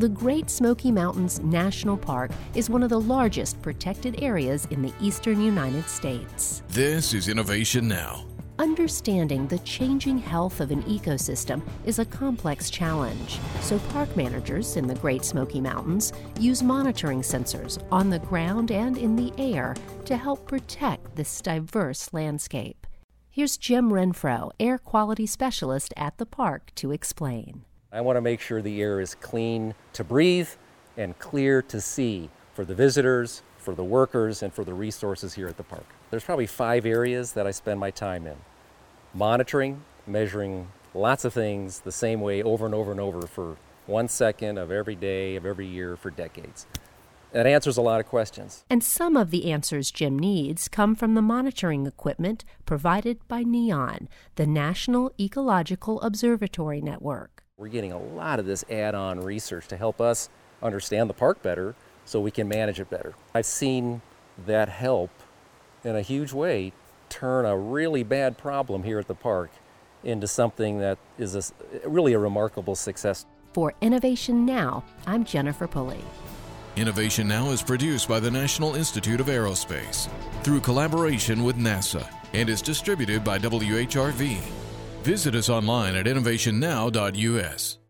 The Great Smoky Mountains National Park is one of the largest protected areas in the eastern United States. This is Innovation Now. Understanding the changing health of an ecosystem is a complex challenge, so park managers in the Great Smoky Mountains use monitoring sensors on the ground and in the air to help protect this diverse landscape. Here's Jim Renfro, air quality specialist at the park, to explain. I want to make sure the air is clean to breathe and clear to see for the visitors, for the workers, and for the resources here at the park. There's probably five areas that I spend my time in monitoring, measuring lots of things the same way over and over and over for one second of every day of every year for decades. That answers a lot of questions. And some of the answers Jim needs come from the monitoring equipment provided by NEON, the National Ecological Observatory Network. We're getting a lot of this add on research to help us understand the park better so we can manage it better. I've seen that help in a huge way turn a really bad problem here at the park into something that is a, really a remarkable success. For Innovation Now, I'm Jennifer Pulley. Innovation Now is produced by the National Institute of Aerospace through collaboration with NASA and is distributed by WHRV. Visit us online at innovationnow.us.